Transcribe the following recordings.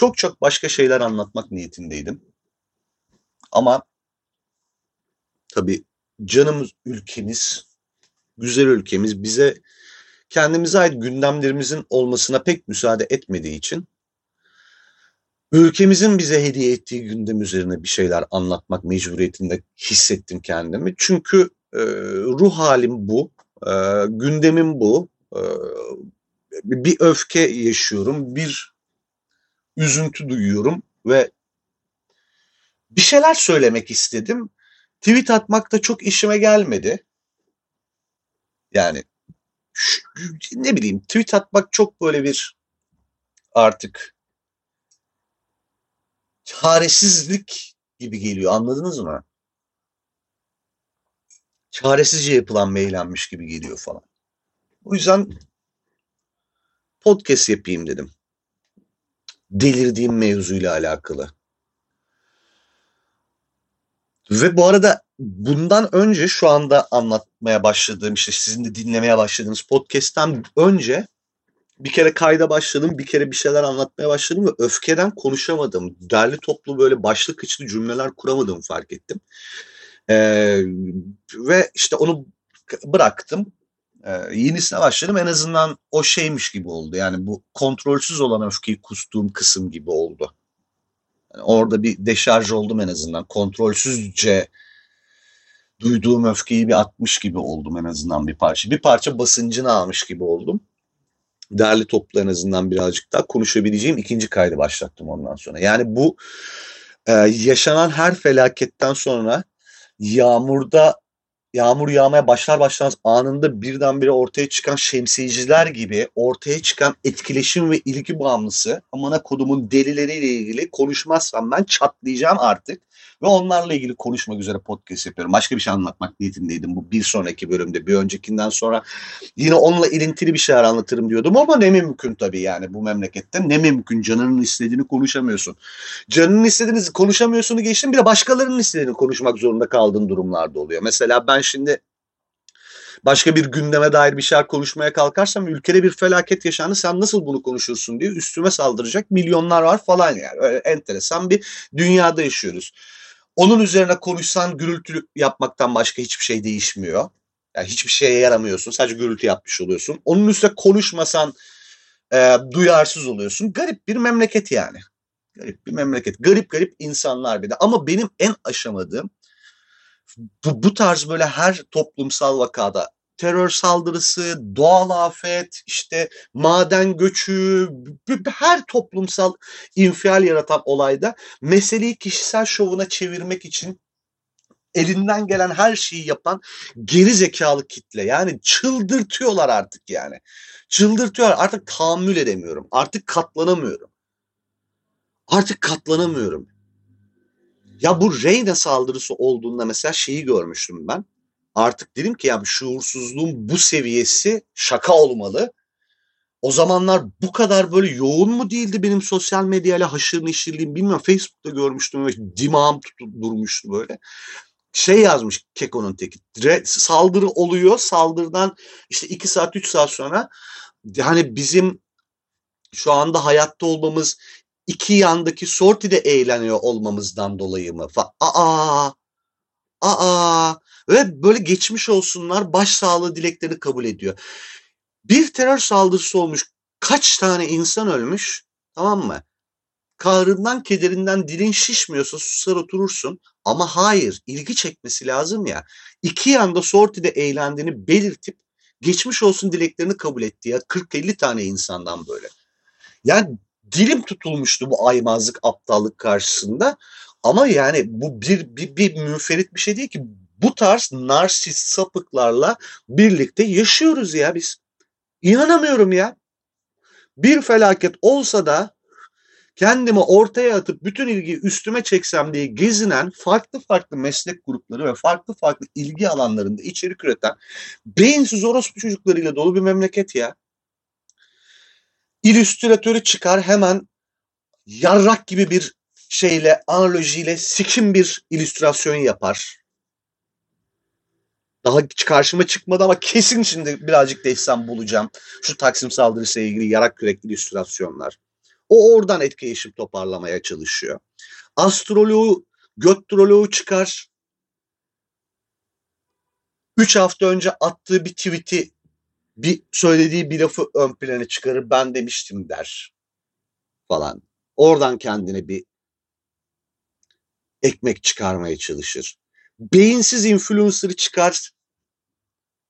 Çok çok başka şeyler anlatmak niyetindeydim. Ama tabii canımız ülkemiz, güzel ülkemiz bize kendimize ait gündemlerimizin olmasına pek müsaade etmediği için ülkemizin bize hediye ettiği gündem üzerine bir şeyler anlatmak mecburiyetinde hissettim kendimi. Çünkü e, ruh halim bu, e, gündemim bu. E, bir öfke yaşıyorum, bir üzüntü duyuyorum ve bir şeyler söylemek istedim. Tweet atmak da çok işime gelmedi. Yani şu, ne bileyim tweet atmak çok böyle bir artık çaresizlik gibi geliyor anladınız mı? Çaresizce yapılan meylenmiş gibi geliyor falan. O yüzden podcast yapayım dedim. Delirdiğim mevzuyla alakalı. Ve bu arada bundan önce şu anda anlatmaya başladığım işte sizin de dinlemeye başladığınız podcast'ten önce bir kere kayda başladım, bir kere bir şeyler anlatmaya başladım ve öfkeden konuşamadım. Derli toplu böyle başlık içli cümleler kuramadığımı fark ettim. Ee, ve işte onu bıraktım. Ee, yenisine başladım. En azından o şeymiş gibi oldu. Yani bu kontrolsüz olan öfkeyi kustuğum kısım gibi oldu. Yani orada bir deşarj oldum en azından. Kontrolsüzce duyduğum öfkeyi bir atmış gibi oldum en azından bir parça. Bir parça basıncını almış gibi oldum. Derli toplu en azından birazcık daha konuşabileceğim ikinci kaydı başlattım ondan sonra. Yani bu e, yaşanan her felaketten sonra yağmurda yağmur yağmaya başlar başlamaz anında birdenbire ortaya çıkan şemsiyeciler gibi ortaya çıkan etkileşim ve ilgi bağımlısı amana kodumun delileriyle ilgili konuşmazsam ben çatlayacağım artık. Ve onlarla ilgili konuşmak üzere podcast yapıyorum. Başka bir şey anlatmak niyetindeydim bu bir sonraki bölümde. Bir öncekinden sonra yine onunla ilintili bir şeyler anlatırım diyordum ama ne mümkün tabii yani bu memlekette. Ne mümkün canının istediğini konuşamıyorsun. Canının istediğini konuşamıyorsunu geçtim bir de başkalarının istediğini konuşmak zorunda kaldığın durumlarda oluyor. Mesela ben şimdi başka bir gündeme dair bir şeyler konuşmaya kalkarsam ülkede bir felaket yaşandı sen nasıl bunu konuşursun diye üstüme saldıracak milyonlar var falan yani. Öyle enteresan bir dünyada yaşıyoruz. Onun üzerine konuşsan gürültü yapmaktan başka hiçbir şey değişmiyor. Yani hiçbir şeye yaramıyorsun. Sadece gürültü yapmış oluyorsun. Onun üstüne konuşmasan e, duyarsız oluyorsun. Garip bir memleket yani. Garip bir memleket. Garip garip insanlar bir de. Ama benim en aşamadığım bu, bu tarz böyle her toplumsal vakada terör saldırısı, doğal afet, işte maden göçü, her toplumsal infial yaratan olayda meseleyi kişisel şovuna çevirmek için elinden gelen her şeyi yapan geri zekalı kitle. Yani çıldırtıyorlar artık yani. Çıldırtıyorlar. Artık tahammül edemiyorum. Artık katlanamıyorum. Artık katlanamıyorum. Ya bu Reyna saldırısı olduğunda mesela şeyi görmüştüm ben artık dedim ki ya şuursuzluğun bu seviyesi şaka olmalı. O zamanlar bu kadar böyle yoğun mu değildi benim sosyal medyayla haşır neşirliğim bilmiyorum. Facebook'ta görmüştüm ve dimağım tutup durmuştu böyle. Şey yazmış Keko'nun teki. Saldırı oluyor. Saldırıdan işte iki saat üç saat sonra hani bizim şu anda hayatta olmamız iki yandaki sortide eğleniyor olmamızdan dolayı mı? Aa, aa ve böyle geçmiş olsunlar başsağlığı dileklerini kabul ediyor. Bir terör saldırısı olmuş. Kaç tane insan ölmüş? Tamam mı? Kahrından, kederinden dilin şişmiyorsa susar oturursun. Ama hayır, ilgi çekmesi lazım ya. İki yanda sortide eğlendiğini belirtip geçmiş olsun dileklerini kabul etti ya. 40-50 tane insandan böyle. Yani dilim tutulmuştu bu aymazlık, aptallık karşısında. Ama yani bu bir, bir, bir münferit bir şey değil ki bu tarz narsist sapıklarla birlikte yaşıyoruz ya biz. İnanamıyorum ya. Bir felaket olsa da kendimi ortaya atıp bütün ilgiyi üstüme çeksem diye gezinen farklı farklı meslek grupları ve farklı farklı ilgi alanlarında içerik üreten beyinsiz orospu çocuklarıyla dolu bir memleket ya. İllüstratörü çıkar hemen yarrak gibi bir şeyle, analojiyle sikim bir illüstrasyon yapar. Daha karşıma çıkmadı ama kesin şimdi birazcık destem bulacağım. Şu Taksim saldırısıyla ilgili yarak kürek illüstrasyonlar. O oradan etkileşim toparlamaya çalışıyor. Astroloğu, götroloğu çıkar. Üç hafta önce attığı bir tweet'i bir söylediği bir lafı ön plana çıkarır ben demiştim der falan. Oradan kendine bir ekmek çıkarmaya çalışır. Beyinsiz influencer'ı çıkar.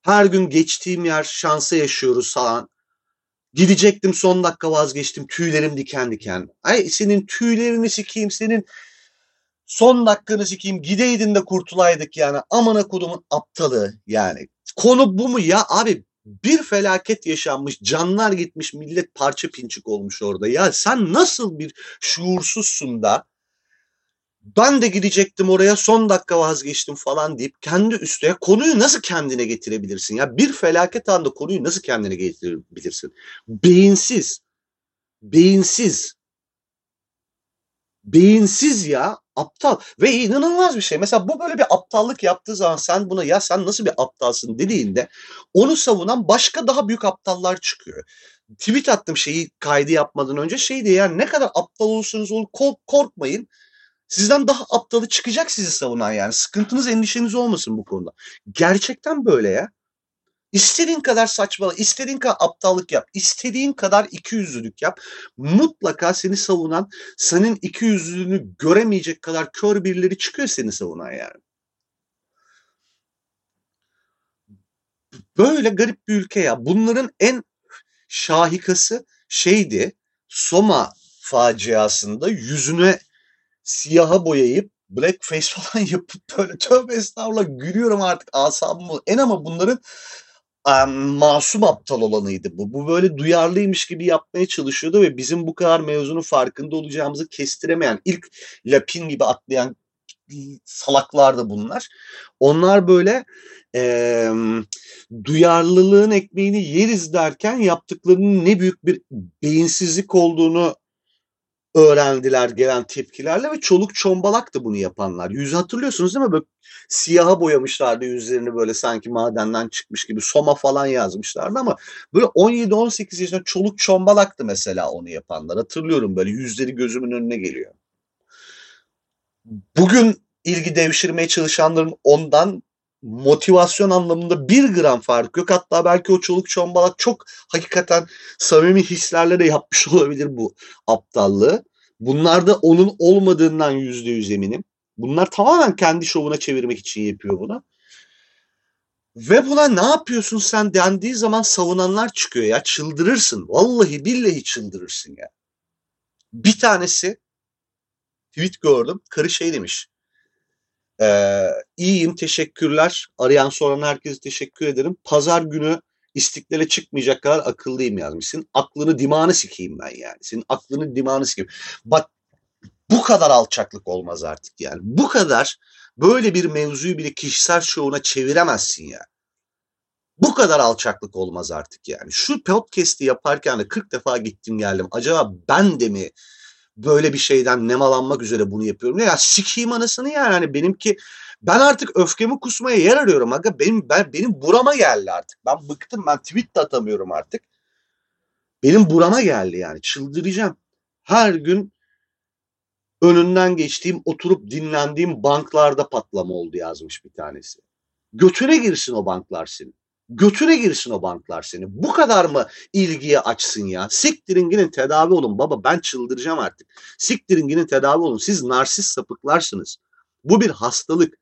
Her gün geçtiğim yer şansa yaşıyoruz falan. Gidecektim son dakika vazgeçtim. Tüylerim diken diken. Ay senin tüylerini sikeyim senin son dakikanı sikeyim gideydin de kurtulaydık yani. Amana kodumun aptalı yani. Konu bu mu ya abi bir felaket yaşanmış, canlar gitmiş, millet parça pinçik olmuş orada. Ya sen nasıl bir şuursuzsun da ben de gidecektim oraya son dakika vazgeçtim falan deyip kendi üstüne konuyu nasıl kendine getirebilirsin? Ya bir felaket anda konuyu nasıl kendine getirebilirsin? Beyinsiz. Beyinsiz. Beyinsiz ya aptal ve inanılmaz bir şey. Mesela bu böyle bir aptallık yaptığı zaman sen buna ya sen nasıl bir aptalsın dediğinde onu savunan başka daha büyük aptallar çıkıyor. Tweet attım şeyi kaydı yapmadan önce şey diye yani ne kadar aptal olursanız olun korkmayın. Sizden daha aptalı çıkacak sizi savunan yani. Sıkıntınız, endişeniz olmasın bu konuda. Gerçekten böyle ya. İstediğin kadar saçmalı, istediğin kadar aptallık yap, istediğin kadar ikiyüzlülük yap. Mutlaka seni savunan, senin ikiyüzlülüğünü göremeyecek kadar kör birileri çıkıyor seni savunan yani. Böyle garip bir ülke ya. Bunların en şahikası şeydi. Soma faciasında yüzüne siyaha boyayıp blackface falan yapıp böyle tövbe estağfurullah gülüyorum artık asabımı. En ama bunların um, masum aptal olanıydı bu. Bu böyle duyarlıymış gibi yapmaya çalışıyordu ve bizim bu kadar mevzunun farkında olacağımızı kestiremeyen ilk Lapin gibi atlayan salaklardı bunlar. Onlar böyle e, duyarlılığın ekmeğini yeriz derken yaptıklarının ne büyük bir beyinsizlik olduğunu öğrendiler gelen tepkilerle ve çoluk çombalak da bunu yapanlar. Yüzü hatırlıyorsunuz değil mi? Böyle siyaha boyamışlardı yüzlerini böyle sanki madenden çıkmış gibi Soma falan yazmışlardı ama böyle 17-18 yaşında çoluk çombalaktı mesela onu yapanlar. Hatırlıyorum böyle yüzleri gözümün önüne geliyor. Bugün ilgi devşirmeye çalışanların ondan motivasyon anlamında bir gram fark yok. Hatta belki o çoluk çombalak çok hakikaten samimi hislerle de yapmış olabilir bu aptallığı. Bunlar da onun olmadığından yüzde yüz eminim. Bunlar tamamen kendi şovuna çevirmek için yapıyor bunu. Ve buna ne yapıyorsun sen dendiği zaman savunanlar çıkıyor ya. Çıldırırsın. Vallahi billahi çıldırırsın ya. Bir tanesi tweet gördüm. Karı şey demiş. Ee, iyiyim teşekkürler. Arayan soran herkese teşekkür ederim. Pazar günü istiklale çıkmayacak kadar akıllıyım yazmışsın. Aklını dimağını sikeyim ben yani. Senin aklını dimağını sikeyim. Bak bu kadar alçaklık olmaz artık yani. Bu kadar böyle bir mevzuyu bile kişisel şovuna çeviremezsin ya. Bu kadar alçaklık olmaz artık yani. Şu podcast'i yaparken de 40 defa gittim geldim. Acaba ben de mi böyle bir şeyden nemalanmak üzere bunu yapıyorum. Ya sikiyim anasını yani hani benimki ben artık öfkemi kusmaya yer arıyorum aga. Benim ben benim burama geldi artık. Ben bıktım. Ben tweet de atamıyorum artık. Benim burama geldi yani. Çıldıracağım. Her gün önünden geçtiğim, oturup dinlendiğim banklarda patlama oldu yazmış bir tanesi. Götüne girsin o banklar senin. Götüne girsin o banklar seni. Bu kadar mı ilgiye açsın ya? Siktirin gidin tedavi olun baba ben çıldıracağım artık. Siktirin gidin tedavi olun. Siz narsist sapıklarsınız. Bu bir hastalık.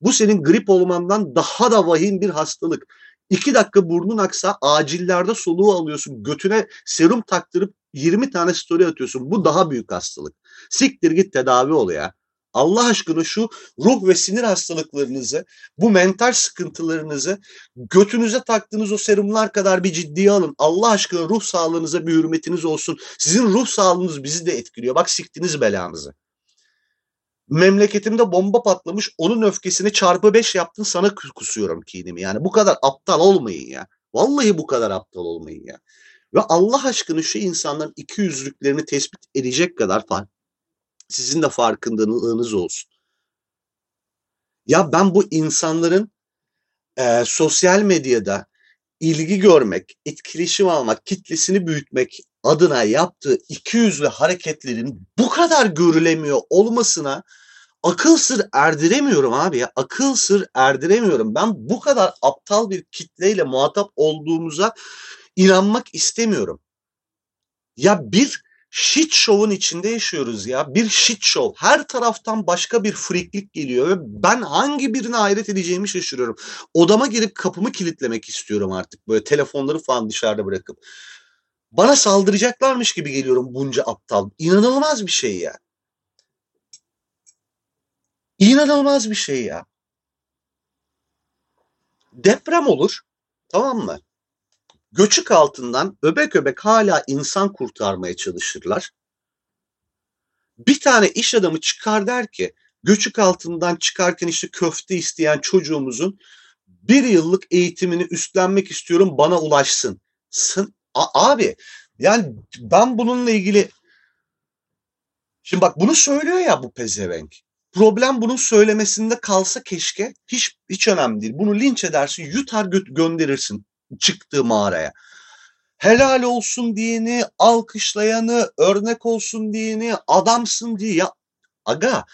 Bu senin grip olmandan daha da vahim bir hastalık. İki dakika burnun aksa acillerde soluğu alıyorsun. Götüne serum taktırıp 20 tane story atıyorsun. Bu daha büyük hastalık. Siktir git tedavi ol ya. Allah aşkına şu ruh ve sinir hastalıklarınızı, bu mental sıkıntılarınızı götünüze taktığınız o serumlar kadar bir ciddiye alın. Allah aşkına ruh sağlığınıza bir hürmetiniz olsun. Sizin ruh sağlığınız bizi de etkiliyor. Bak siktiniz belanızı. Memleketimde bomba patlamış. Onun öfkesini çarpı beş yaptın sana kusuyorum kinimi. Yani bu kadar aptal olmayın ya. Vallahi bu kadar aptal olmayın ya. Ve Allah aşkına şu insanların iki yüzlüklerini tespit edecek kadar sizin de farkındalığınız olsun. Ya ben bu insanların e, sosyal medyada ilgi görmek, etkileşim almak, kitlesini büyütmek adına yaptığı iki yüzlü hareketlerin bu kadar görülemiyor olmasına akıl sır erdiremiyorum abi ya. Akıl sır erdiremiyorum. Ben bu kadar aptal bir kitleyle muhatap olduğumuza inanmak istemiyorum. Ya bir shit show'un içinde yaşıyoruz ya. Bir shit show. Her taraftan başka bir friklik geliyor ve ben hangi birine hayret edeceğimi şaşırıyorum. Odama girip kapımı kilitlemek istiyorum artık. Böyle telefonları falan dışarıda bırakıp. Bana saldıracaklarmış gibi geliyorum bunca aptal. İnanılmaz bir şey ya. İnanılmaz bir şey ya. Deprem olur. Tamam mı? Göçük altından öbek öbek hala insan kurtarmaya çalışırlar. Bir tane iş adamı çıkar der ki göçük altından çıkarken işte köfte isteyen çocuğumuzun bir yıllık eğitimini üstlenmek istiyorum bana ulaşsın. Sın, A- abi yani ben bununla ilgili şimdi bak bunu söylüyor ya bu pezevenk. Problem bunun söylemesinde kalsa keşke hiç hiç önemli değil. Bunu linç edersin, yutar gö- gönderirsin çıktığı mağaraya. Helal olsun diyeni, alkışlayanı, örnek olsun diyeni, adamsın diye ya aga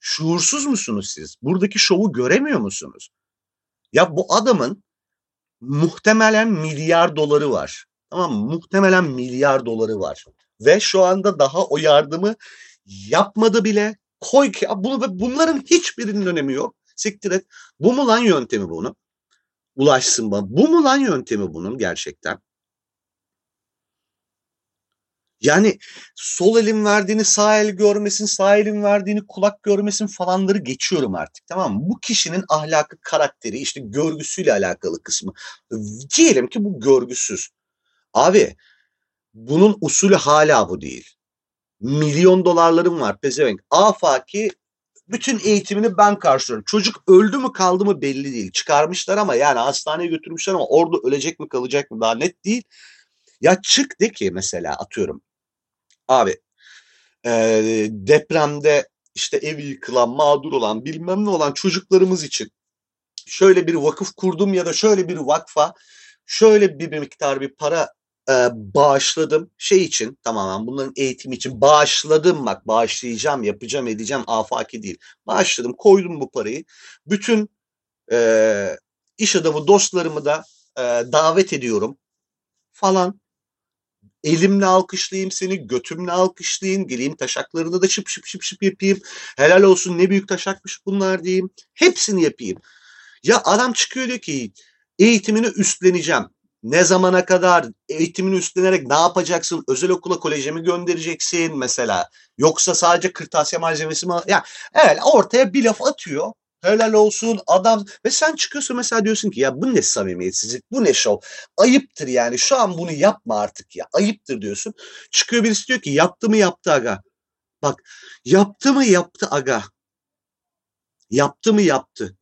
şuursuz musunuz siz? Buradaki şovu göremiyor musunuz? Ya bu adamın muhtemelen milyar doları var. Tamam mı? Muhtemelen milyar doları var. Ve şu anda daha o yardımı yapmadı bile. Koy ki bunu bunların hiçbirinin önemi yok. Siktir et. Bu mu lan yöntemi bunu? Ulaşsın bana. Bu mu lan yöntemi bunun gerçekten? Yani sol elin verdiğini sağ el görmesin, sağ elin verdiğini kulak görmesin falanları geçiyorum artık tamam mı? Bu kişinin ahlakı, karakteri, işte görgüsüyle alakalı kısmı. Diyelim ki bu görgüsüz. Abi bunun usulü hala bu değil. Milyon dolarlarım var pezevenk. Afaki bütün eğitimini ben karşılıyorum. Çocuk öldü mü kaldı mı belli değil. Çıkarmışlar ama yani hastaneye götürmüşler ama orada ölecek mi kalacak mı daha net değil. Ya çık de ki mesela atıyorum. Abi e, depremde işte evi yıkılan, mağdur olan, bilmem ne olan çocuklarımız için şöyle bir vakıf kurdum ya da şöyle bir vakfa şöyle bir miktar bir para e, bağışladım. Şey için tamamen bunların eğitimi için bağışladım bak bağışlayacağım yapacağım edeceğim afaki değil. Bağışladım koydum bu parayı. Bütün e, iş adamı dostlarımı da e, davet ediyorum falan. Elimle alkışlayayım seni götümle alkışlayayım geleyim taşaklarını da şıp şıp şıp şıp yapayım. Helal olsun ne büyük taşakmış bunlar diyeyim. Hepsini yapayım. Ya adam çıkıyor diyor ki eğitimini üstleneceğim ne zamana kadar eğitimini üstlenerek ne yapacaksın? Özel okula koleje mi göndereceksin mesela? Yoksa sadece kırtasiye malzemesi mi? Ya yani, evet ortaya bir laf atıyor. Helal olsun adam ve sen çıkıyorsun mesela diyorsun ki ya bu ne samimiyetsizlik bu ne şov ayıptır yani şu an bunu yapma artık ya ayıptır diyorsun. Çıkıyor birisi diyor ki yaptı mı yaptı aga. Bak yaptı mı yaptı aga. Yaptı mı yaptı.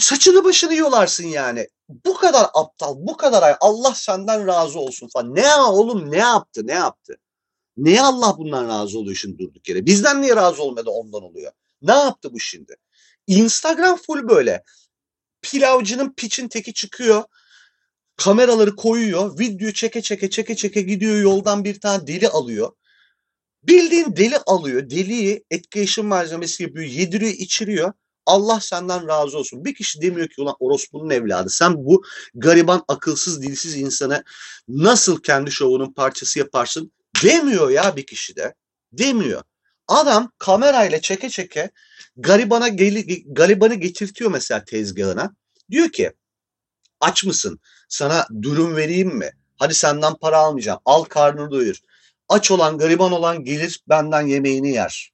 Saçını başını yolarsın yani bu kadar aptal, bu kadar ay Allah senden razı olsun falan. Ne oğlum ne yaptı, ne yaptı? Niye Allah bundan razı oluyor şimdi durduk yere? Bizden niye razı olmadı ondan oluyor? Ne yaptı bu şimdi? Instagram full böyle. Pilavcının piçin teki çıkıyor. Kameraları koyuyor. Video çeke çeke çeke çeke gidiyor yoldan bir tane deli alıyor. Bildiğin deli alıyor. Deliyi etkileşim malzemesi yapıyor. Yediriyor içiriyor. Allah senden razı olsun. Bir kişi demiyor ki ulan orospunun evladı sen bu gariban akılsız dilsiz insana nasıl kendi şovunun parçası yaparsın demiyor ya bir kişi de. Demiyor. Adam kamerayla çeke çeke garibana geli, garibanı getirtiyor mesela tezgahına. Diyor ki aç mısın? Sana durum vereyim mi? Hadi senden para almayacağım. Al karnını doyur. Aç olan gariban olan gelir benden yemeğini yer.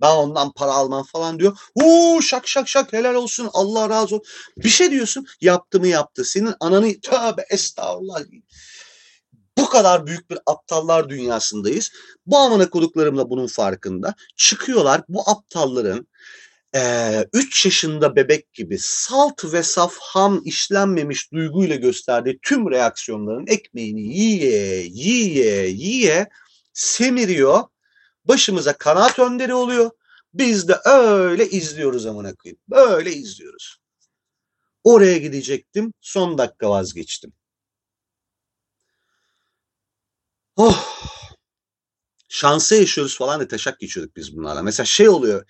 Ben ondan para almam falan diyor. Uuu şak şak şak helal olsun Allah razı olsun. Bir şey diyorsun yaptı mı yaptı. Senin ananı tövbe estağfurullah. Bu kadar büyük bir aptallar dünyasındayız. Bu amına koduklarım da bunun farkında. Çıkıyorlar bu aptalların 3 e, yaşında bebek gibi salt ve saf ham işlenmemiş duyguyla gösterdiği tüm reaksiyonların ekmeğini yiye yiye yiye semiriyor Başımıza kanaat önderi oluyor. Biz de öyle izliyoruz amına koyayım. Böyle izliyoruz. Oraya gidecektim. Son dakika vazgeçtim. Oh. Şansa yaşıyoruz falan da taşak geçiyorduk biz bunlarla. Mesela şey oluyor.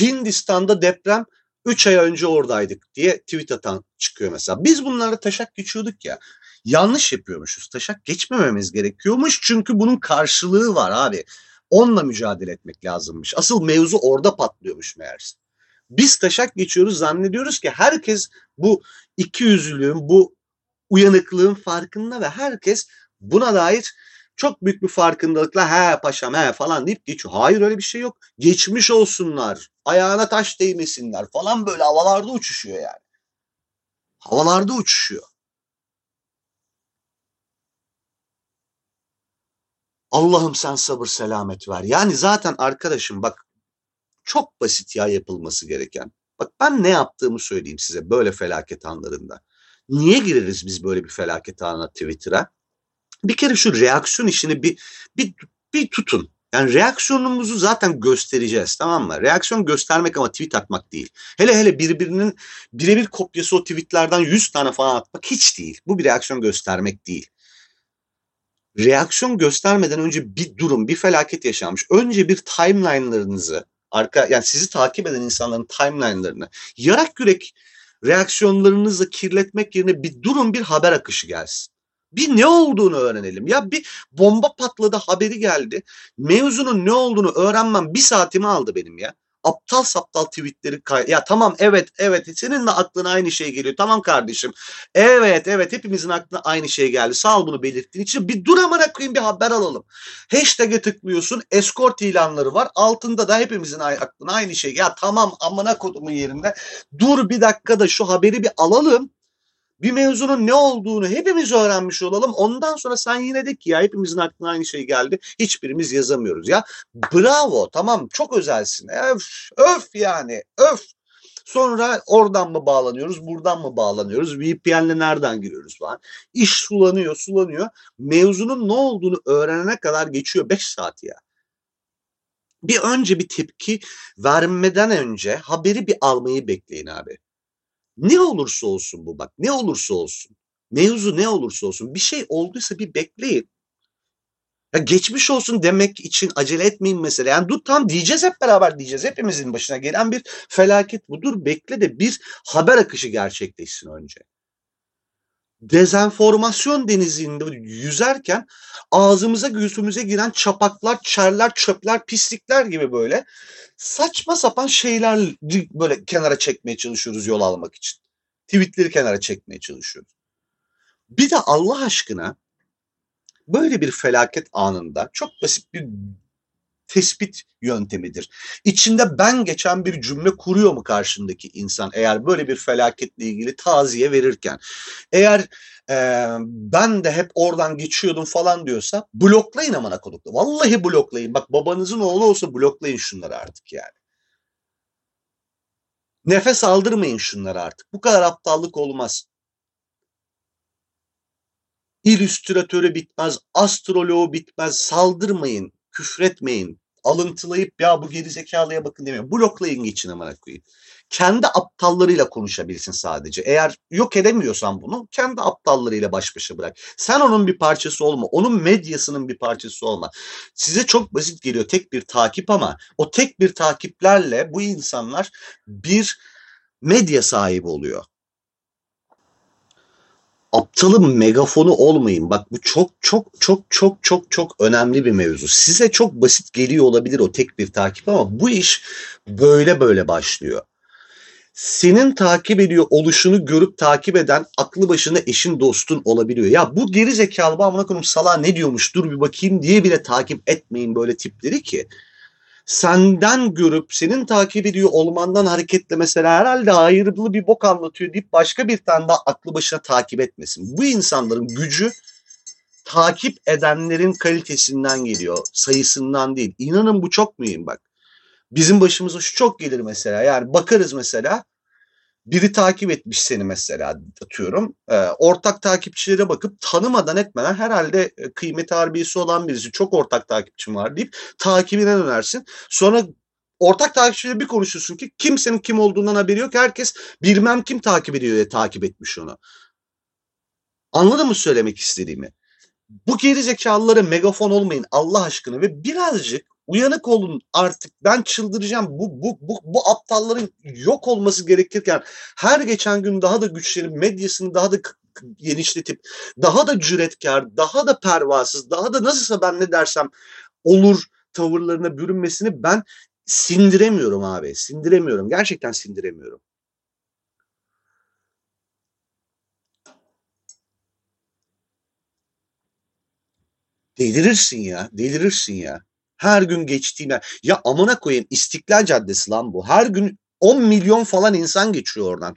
Hindistan'da deprem 3 ay önce oradaydık diye tweet atan çıkıyor mesela. Biz bunlarla taşak geçiyorduk ya. Yanlış yapıyormuşuz. Taşak geçmememiz gerekiyormuş çünkü bunun karşılığı var abi. Onunla mücadele etmek lazımmış. Asıl mevzu orada patlıyormuş meğerse. Biz taşak geçiyoruz zannediyoruz ki herkes bu iki yüzlülüğün, bu uyanıklığın farkında ve herkes buna dair çok büyük bir farkındalıkla he paşam he falan deyip geçiyor. Hayır öyle bir şey yok. Geçmiş olsunlar. Ayağına taş değmesinler falan böyle havalarda uçuşuyor yani. Havalarda uçuşuyor. Allah'ım sen sabır selamet ver. Yani zaten arkadaşım bak çok basit ya yapılması gereken. Bak ben ne yaptığımı söyleyeyim size böyle felaket anlarında. Niye gireriz biz böyle bir felaket anına Twitter'a? Bir kere şu reaksiyon işini bir, bir, bir tutun. Yani reaksiyonumuzu zaten göstereceğiz tamam mı? Reaksiyon göstermek ama tweet atmak değil. Hele hele birbirinin birebir kopyası o tweetlerden 100 tane falan atmak hiç değil. Bu bir reaksiyon göstermek değil. Reaksiyon göstermeden önce bir durum, bir felaket yaşanmış. Önce bir timeline'larınızı, arka yani sizi takip eden insanların timeline'larını yarak yürek reaksiyonlarınızla kirletmek yerine bir durum, bir haber akışı gelsin bir ne olduğunu öğrenelim. Ya bir bomba patladı haberi geldi. Mevzunun ne olduğunu öğrenmem bir saatimi aldı benim ya. Aptal saptal tweetleri kay ya tamam evet evet senin de aklına aynı şey geliyor. Tamam kardeşim. Evet evet hepimizin aklına aynı şey geldi. Sağ ol bunu belirttiğin için. Bir dur amına koyayım bir haber alalım. Hashtag'e tıklıyorsun. Escort ilanları var. Altında da hepimizin aklına aynı şey. Ya tamam amına kodumun yerinde. Dur bir dakika da şu haberi bir alalım bir mevzunun ne olduğunu hepimiz öğrenmiş olalım. Ondan sonra sen yine de ki ya hepimizin aklına aynı şey geldi. Hiçbirimiz yazamıyoruz ya. Bravo tamam çok özelsin. Öf, öf yani öf. Sonra oradan mı bağlanıyoruz, buradan mı bağlanıyoruz, VPN'le nereden giriyoruz falan. İş sulanıyor, sulanıyor. Mevzunun ne olduğunu öğrenene kadar geçiyor 5 saat ya. Bir önce bir tepki vermeden önce haberi bir almayı bekleyin abi. Ne olursa olsun bu bak ne olursa olsun. Mevzu ne olursa olsun bir şey olduysa bir bekleyin. Ya geçmiş olsun demek için acele etmeyin mesela. Yani dur tam diyeceğiz hep beraber diyeceğiz. Hepimizin başına gelen bir felaket budur. Bekle de bir haber akışı gerçekleşsin önce dezenformasyon denizinde yüzerken ağzımıza gözümüze giren çapaklar, çerler, çöpler, pislikler gibi böyle saçma sapan şeyler böyle kenara çekmeye çalışıyoruz yol almak için. Tweetleri kenara çekmeye çalışıyoruz. Bir de Allah aşkına böyle bir felaket anında çok basit bir tespit yöntemidir. İçinde ben geçen bir cümle kuruyor mu karşındaki insan eğer böyle bir felaketle ilgili taziye verirken. Eğer e, ben de hep oradan geçiyordum falan diyorsa bloklayın amına kodukla. Vallahi bloklayın. Bak babanızın oğlu olsa bloklayın şunları artık yani. Nefes aldırmayın şunları artık. Bu kadar aptallık olmaz. İllüstratörü bitmez, astroloğu bitmez. Saldırmayın, küfretmeyin, alıntılayıp ya bu geri zekalıya bakın demiyorum. Bloklayın geçin amına koyayım. Kendi aptallarıyla konuşabilsin sadece. Eğer yok edemiyorsan bunu kendi aptallarıyla baş başa bırak. Sen onun bir parçası olma. Onun medyasının bir parçası olma. Size çok basit geliyor tek bir takip ama o tek bir takiplerle bu insanlar bir medya sahibi oluyor aptalın megafonu olmayın. Bak bu çok çok çok çok çok çok önemli bir mevzu. Size çok basit geliyor olabilir o tek bir takip ama bu iş böyle böyle başlıyor. Senin takip ediyor oluşunu görüp takip eden aklı başında eşin dostun olabiliyor. Ya bu geri zekalı bu amına koyayım sala ne diyormuş dur bir bakayım diye bile takip etmeyin böyle tipleri ki senden görüp senin takip ediyor olmandan hareketle mesela herhalde hayırlı bir bok anlatıyor deyip başka bir tane daha aklı başına takip etmesin. Bu insanların gücü takip edenlerin kalitesinden geliyor, sayısından değil. İnanın bu çok mühim bak. Bizim başımıza şu çok gelir mesela. Yani bakarız mesela biri takip etmiş seni mesela atıyorum. E, ortak takipçilere bakıp tanımadan etmeden herhalde e, kıymeti harbiyesi olan birisi çok ortak takipçim var deyip takibine dönersin. Sonra ortak takipçiyle bir konuşursun ki kimsenin kim olduğundan haberi yok. Herkes bilmem kim takip ediyor diye takip etmiş onu. Anladın mı söylemek istediğimi? Bu geri zekalılara megafon olmayın Allah aşkına ve birazcık uyanık olun artık. Ben çıldıracağım. Bu bu bu bu aptalların yok olması gerekirken her geçen gün daha da güçlenip medyasını daha da genişletip daha da cüretkar, daha da pervasız, daha da nasılsa ben ne dersem olur tavırlarına bürünmesini ben sindiremiyorum abi. Sindiremiyorum. Gerçekten sindiremiyorum. Delirirsin ya. Delirirsin ya. Her gün geçtiğine. Ya amına koyayım İstiklal Caddesi lan bu. Her gün 10 milyon falan insan geçiyor oradan.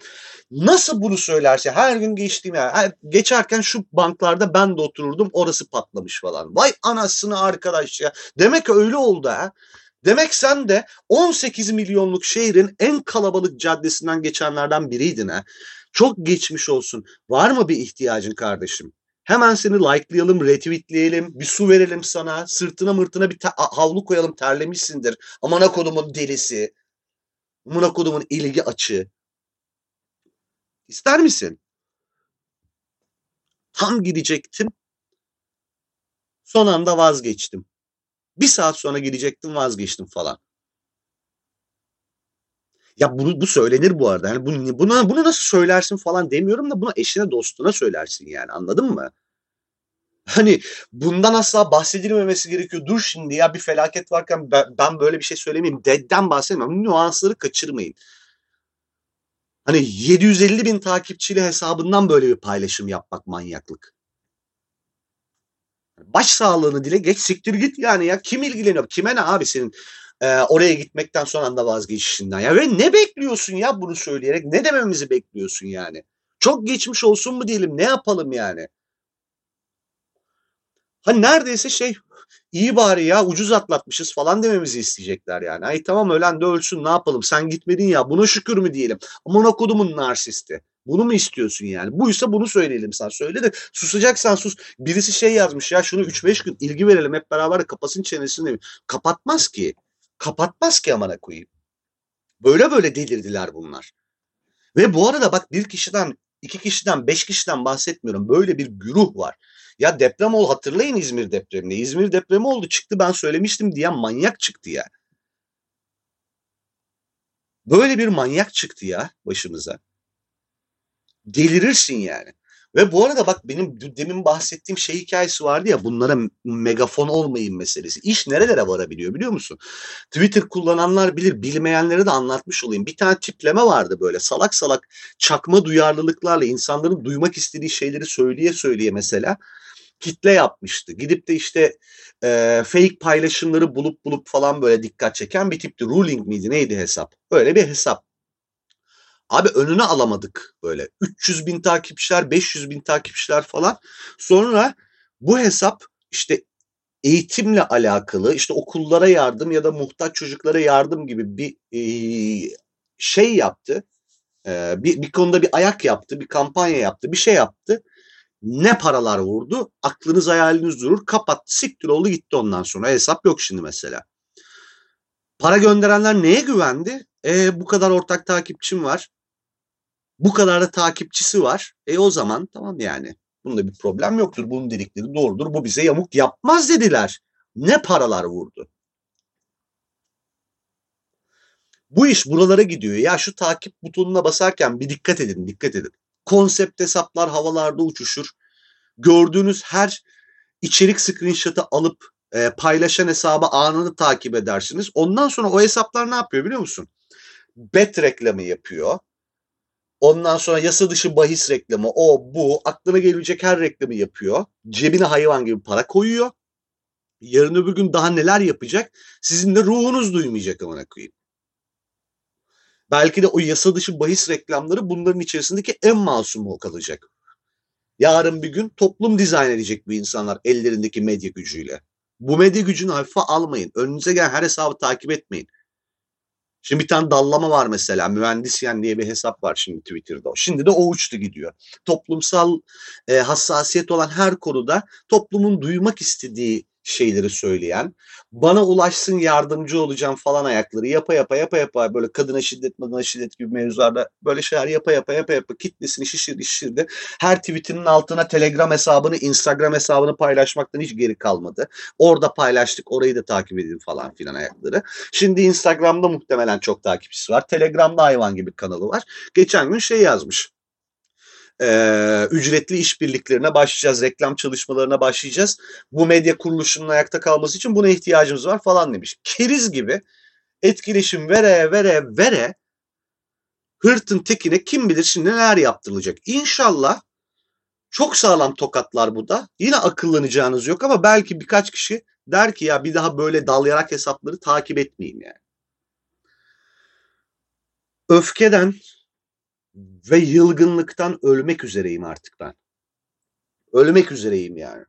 Nasıl bunu söylerse her gün geçtiğim yer. Geçerken şu banklarda ben de otururdum orası patlamış falan. Vay anasını arkadaş ya. Demek öyle oldu ha. Demek sen de 18 milyonluk şehrin en kalabalık caddesinden geçenlerden biriydin ha. Çok geçmiş olsun. Var mı bir ihtiyacın kardeşim? Hemen seni likelayalım, retweetleyelim, bir su verelim sana, sırtına mırtına bir havlu koyalım terlemişsindir. Amana kodumun delisi. Amana kodumun ilgi açığı. İster misin? Tam gidecektim. Son anda vazgeçtim. Bir saat sonra gidecektim vazgeçtim falan. Ya bunu bu söylenir bu arada. Yani bunu, buna, bunu nasıl söylersin falan demiyorum da bunu eşine dostuna söylersin yani anladın mı? Hani bundan asla bahsedilmemesi gerekiyor. Dur şimdi ya bir felaket varken ben, ben böyle bir şey söylemeyeyim. Dead'den bahsetmiyorum. Nüansları kaçırmayın. Hani 750 bin takipçili hesabından böyle bir paylaşım yapmak manyaklık. Baş sağlığını dile geç siktir git yani ya kim ilgileniyor? Kime ne abi senin e, oraya gitmekten son anda vazgeçişinden ya ve ne bekliyorsun ya bunu söyleyerek ne dememizi bekliyorsun yani? Çok geçmiş olsun mu diyelim ne yapalım yani? Hani neredeyse şey iyi bari ya ucuz atlatmışız falan dememizi isteyecekler yani. Ay tamam ölen de ölsün ne yapalım sen gitmedin ya buna şükür mü diyelim. Aman okudumun narsisti. Bunu mu istiyorsun yani? Buysa bunu söyleyelim sen. Söyle de susacaksan sus. Birisi şey yazmış ya şunu 3-5 gün ilgi verelim hep beraber kapasın çenesini. Kapatmaz ki. Kapatmaz ki amana koyayım. Böyle böyle delirdiler bunlar. Ve bu arada bak bir kişiden, iki kişiden, beş kişiden bahsetmiyorum. Böyle bir güruh var. Ya deprem oldu hatırlayın İzmir depremini. İzmir depremi oldu çıktı ben söylemiştim diyen manyak çıktı ya. Böyle bir manyak çıktı ya başımıza. Delirirsin yani. Ve bu arada bak benim demin bahsettiğim şey hikayesi vardı ya bunlara megafon olmayın meselesi. İş nerelere varabiliyor biliyor musun? Twitter kullananlar bilir bilmeyenlere de anlatmış olayım. Bir tane tipleme vardı böyle salak salak çakma duyarlılıklarla insanların duymak istediği şeyleri söyleye söyleye mesela kitle yapmıştı. Gidip de işte e, fake paylaşımları bulup bulup falan böyle dikkat çeken bir tipti. Ruling miydi neydi hesap? Böyle bir hesap. Abi önüne alamadık böyle. 300 bin takipçiler, 500 bin takipçiler falan. Sonra bu hesap işte eğitimle alakalı işte okullara yardım ya da muhtaç çocuklara yardım gibi bir e, şey yaptı. E, bir, bir konuda bir ayak yaptı, bir kampanya yaptı, bir şey yaptı ne paralar vurdu aklınız hayaliniz durur kapattı siktir oldu gitti ondan sonra hesap yok şimdi mesela. Para gönderenler neye güvendi? E bu kadar ortak takipçim var. Bu kadar da takipçisi var. E o zaman tamam yani. Bunda bir problem yoktur. Bunun dedikleri doğrudur. Bu bize yamuk yapmaz dediler. Ne paralar vurdu. Bu iş buralara gidiyor. Ya şu takip butonuna basarken bir dikkat edin, dikkat edin konsept hesaplar havalarda uçuşur. Gördüğünüz her içerik screenshot'ı alıp e, paylaşan hesabı anını takip edersiniz. Ondan sonra o hesaplar ne yapıyor biliyor musun? Bet reklamı yapıyor. Ondan sonra yasa dışı bahis reklamı, o bu, aklına gelebilecek her reklamı yapıyor. Cebine hayvan gibi para koyuyor. Yarın öbür gün daha neler yapacak? Sizin de ruhunuz duymayacak amına koyayım. Belki de o yasa dışı bahis reklamları bunların içerisindeki en masumu kalacak. Yarın bir gün toplum dizayn edecek bu insanlar ellerindeki medya gücüyle. Bu medya gücünü hafife almayın. Önünüze gelen her hesabı takip etmeyin. Şimdi bir tane dallama var mesela. Mühendisyen diye bir hesap var şimdi Twitter'da. Şimdi de o uçtu gidiyor. Toplumsal e, hassasiyet olan her konuda toplumun duymak istediği şeyleri söyleyen, bana ulaşsın yardımcı olacağım falan ayakları yapa yapa yapa yapa böyle kadına şiddet, kadına şiddet gibi mevzularda böyle şeyler yapa yapa yapa yapa kitlesini şişirdi şişirdi. Her tweetinin altına Telegram hesabını, Instagram hesabını paylaşmaktan hiç geri kalmadı. Orada paylaştık, orayı da takip edin falan filan ayakları. Şimdi Instagram'da muhtemelen çok takipçisi var. Telegram'da hayvan gibi kanalı var. Geçen gün şey yazmış e, ücretli işbirliklerine başlayacağız, reklam çalışmalarına başlayacağız. Bu medya kuruluşunun ayakta kalması için buna ihtiyacımız var falan demiş. Keriz gibi etkileşim vere vere vere hırtın tekine kim bilir şimdi neler yaptırılacak. İnşallah çok sağlam tokatlar bu da. Yine akıllanacağınız yok ama belki birkaç kişi der ki ya bir daha böyle dalayarak hesapları takip etmeyeyim yani. Öfkeden, ve yılgınlıktan ölmek üzereyim artık ben. Ölmek üzereyim yani.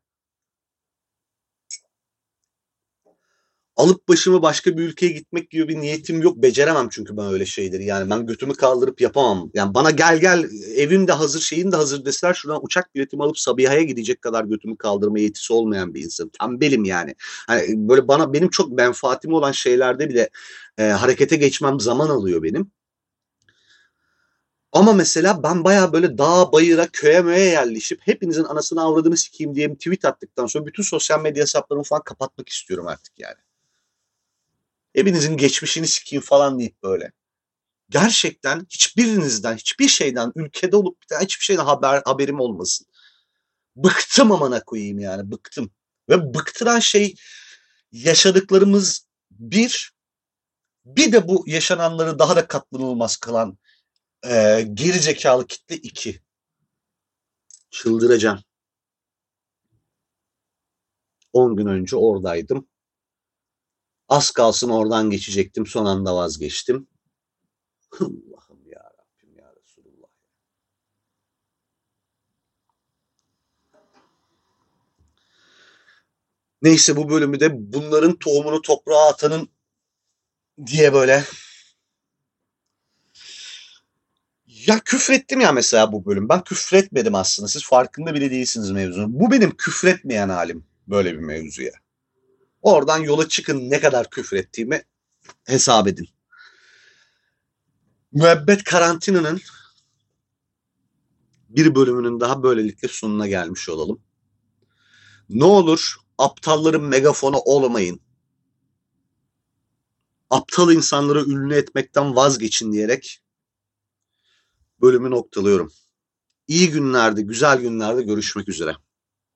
Alıp başımı başka bir ülkeye gitmek gibi bir niyetim yok. Beceremem çünkü ben öyle şeyleri. Yani ben götümü kaldırıp yapamam. Yani bana gel gel evim de hazır şeyim de hazır deseler şuradan uçak biletimi alıp Sabiha'ya gidecek kadar götümü kaldırma yetisi olmayan bir insan. Tembelim yani. Hani böyle bana benim çok menfaatim olan şeylerde bile e, harekete geçmem zaman alıyor benim. Ama mesela ben baya böyle dağ bayıra köye möye yerleşip hepinizin anasını avradını sikeyim diye bir tweet attıktan sonra bütün sosyal medya hesaplarımı falan kapatmak istiyorum artık yani. Hepinizin geçmişini sikeyim falan deyip böyle. Gerçekten hiçbirinizden, hiçbir şeyden, ülkede olup bir hiçbir şeyden haber, haberim olmasın. Bıktım amana koyayım yani, bıktım. Ve bıktıran şey yaşadıklarımız bir, bir de bu yaşananları daha da katlanılmaz kılan ee, geri zekalı kitle 2. Çıldıracağım. 10 gün önce oradaydım. Az kalsın oradan geçecektim. Son anda vazgeçtim. Allah'ım ya Rabbim ya Resulullah. Neyse bu bölümü de bunların tohumunu toprağa atanın diye böyle Ya küfrettim ya mesela bu bölüm. Ben küfretmedim aslında. Siz farkında bile değilsiniz mevzunun. Bu benim küfretmeyen halim böyle bir mevzuya. Oradan yola çıkın ne kadar küfrettiğimi hesap edin. Müebbet karantinanın bir bölümünün daha böylelikle sonuna gelmiş olalım. Ne olur aptalların megafonu olmayın. Aptal insanları ünlü etmekten vazgeçin diyerek bölümü noktalıyorum. İyi günlerde, güzel günlerde görüşmek üzere.